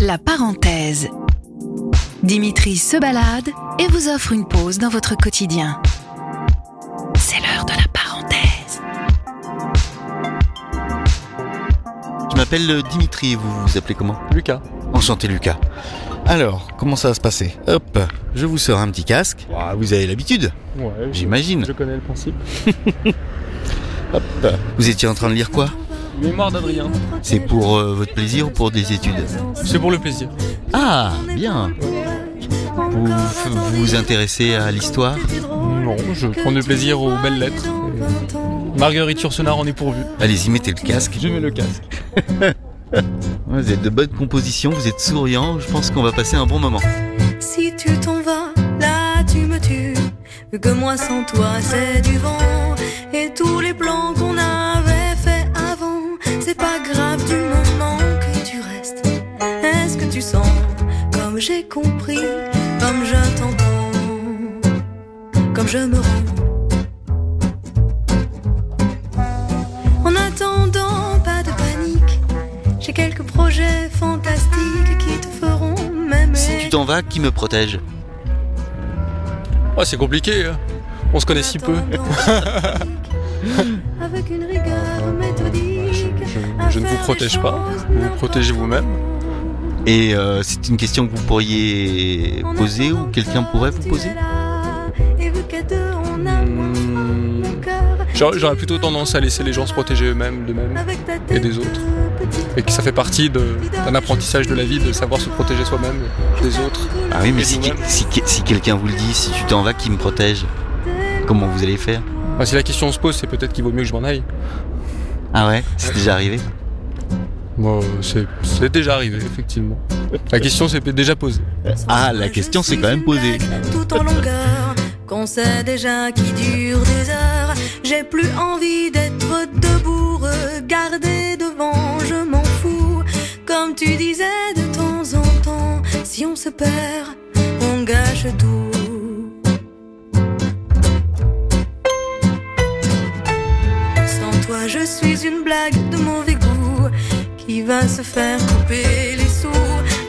La parenthèse. Dimitri se balade et vous offre une pause dans votre quotidien. C'est l'heure de la parenthèse. Je m'appelle euh, Dimitri, vous vous appelez comment? Lucas. Enchanté Lucas. Alors, comment ça va se passer? Hop, je vous sors un petit casque. Ah, vous avez l'habitude, Ouais, je- j'imagine. Je connais le principe. Hop. Vous étiez en train de lire quoi? Mémoire d'Adrien. C'est pour euh, votre plaisir ou pour des études C'est pour le plaisir. Ah, bien. Vous vous, vous intéressez à l'histoire Non, je prends du plaisir aux belles lettres. Et Marguerite Yourcenar en est pourvue. Allez-y, mettez le casque. Je mets le casque. Vous êtes de bonne composition, vous êtes souriant, je pense qu'on va passer un bon moment. Si tu t'en vas, là tu me tues. Vu que moi sans toi c'est du vent. Et tous les plans qu'on avait grave du moment que tu restes. Est-ce que tu sens comme j'ai compris, comme je t'entends, comme je me rends? En attendant, pas de panique. J'ai quelques projets fantastiques qui te feront m'aimer. Si tu t'en vas, qui me protège? Oh, c'est compliqué. hein. On se connaît si peu. Avec une rigueur méthodique. Je, ne vous protège pas. Vous vous protégez vous-même. Et euh, c'est une question que vous pourriez poser ou quelqu'un pourrait vous poser? Hmm, J'aurais plutôt tendance à laisser les gens se protéger eux-mêmes, d'eux-mêmes et des autres. Et que ça fait partie d'un apprentissage de la vie de savoir se protéger soi-même des autres. Ah oui, mais si, vous-même. si, si quelqu'un vous le dit, si tu t'en vas, qui me protège? Comment vous allez faire? Enfin, si la question se pose, c'est peut-être qu'il vaut mieux que je m'en aille. Ah ouais? C'est déjà arrivé? Moi, c'est c'est déjà arrivé, effectivement. La question s'est déjà posée. Ah, la question s'est quand même posée. Tout en longueur, qu'on sait déjà qui dure des heures. J'ai plus envie d'être debout, regarder devant, je m'en fous. Comme tu disais de temps en temps, si on se perd, on gâche tout. Sans toi, je suis une blague de mauvais goût qui va se faire couper les sous.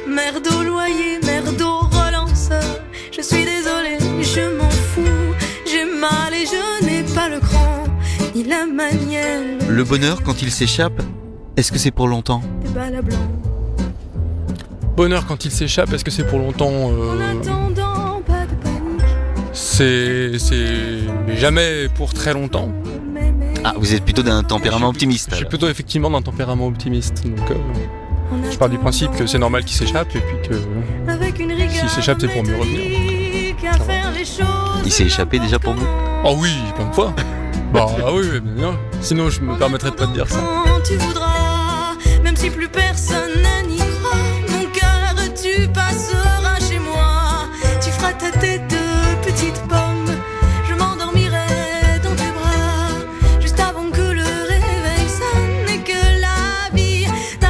Merde au loyer, merde au relanceur. Je suis désolée, je m'en fous. J'ai mal et je n'ai pas le cran, ni la manière. Le bonheur, quand il s'échappe, est-ce que c'est pour longtemps. Bonheur quand il s'échappe, est-ce que c'est pour longtemps En euh, attendant, pas de panique. C'est. C'est. Jamais pour très longtemps. Ah, vous êtes plutôt d'un tempérament optimiste. Je suis alors. plutôt effectivement d'un tempérament optimiste. Donc, euh, je pars du principe que c'est normal qu'il s'échappe et puis que. Avec une rigueur S'il s'échappe, c'est pour mieux revenir. Il s'est échappé déjà pour vous? Oh oui, plein de fois. Bah ah oui, oui, mais non. Sinon je me permettrais pas de dire ça. Quand tu voudras, même si plus personne n'y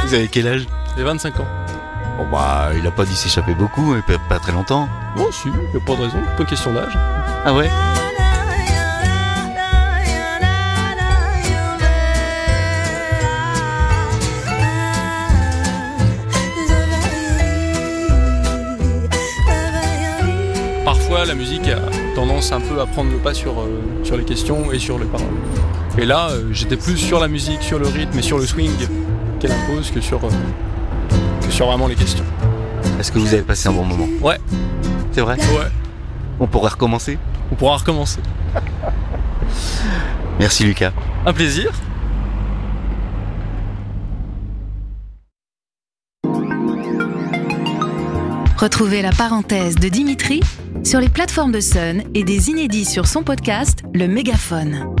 Vous avez quel âge? J'ai 25 ans. Bon bah, il a pas dû s'échapper beaucoup, et pas- pas très longtemps. Oh si, y a pas de raison, pas question d'âge. Ah ouais? Parfois la musique a tendance un peu à prendre le pas sur, euh, sur les questions et sur les paroles. Et là, euh, j'étais plus sur la musique, sur le rythme et sur le swing qu'elle impose que sur, euh, que sur vraiment les questions. Est-ce que vous avez passé un bon moment Ouais, C'est vrai ouais, On pourrait recommencer on pourra recommencer. Merci Lucas. Un plaisir. Retrouvez la parenthèse de Dimitri sur les plateformes de Sun et des inédits sur son podcast Le Mégaphone.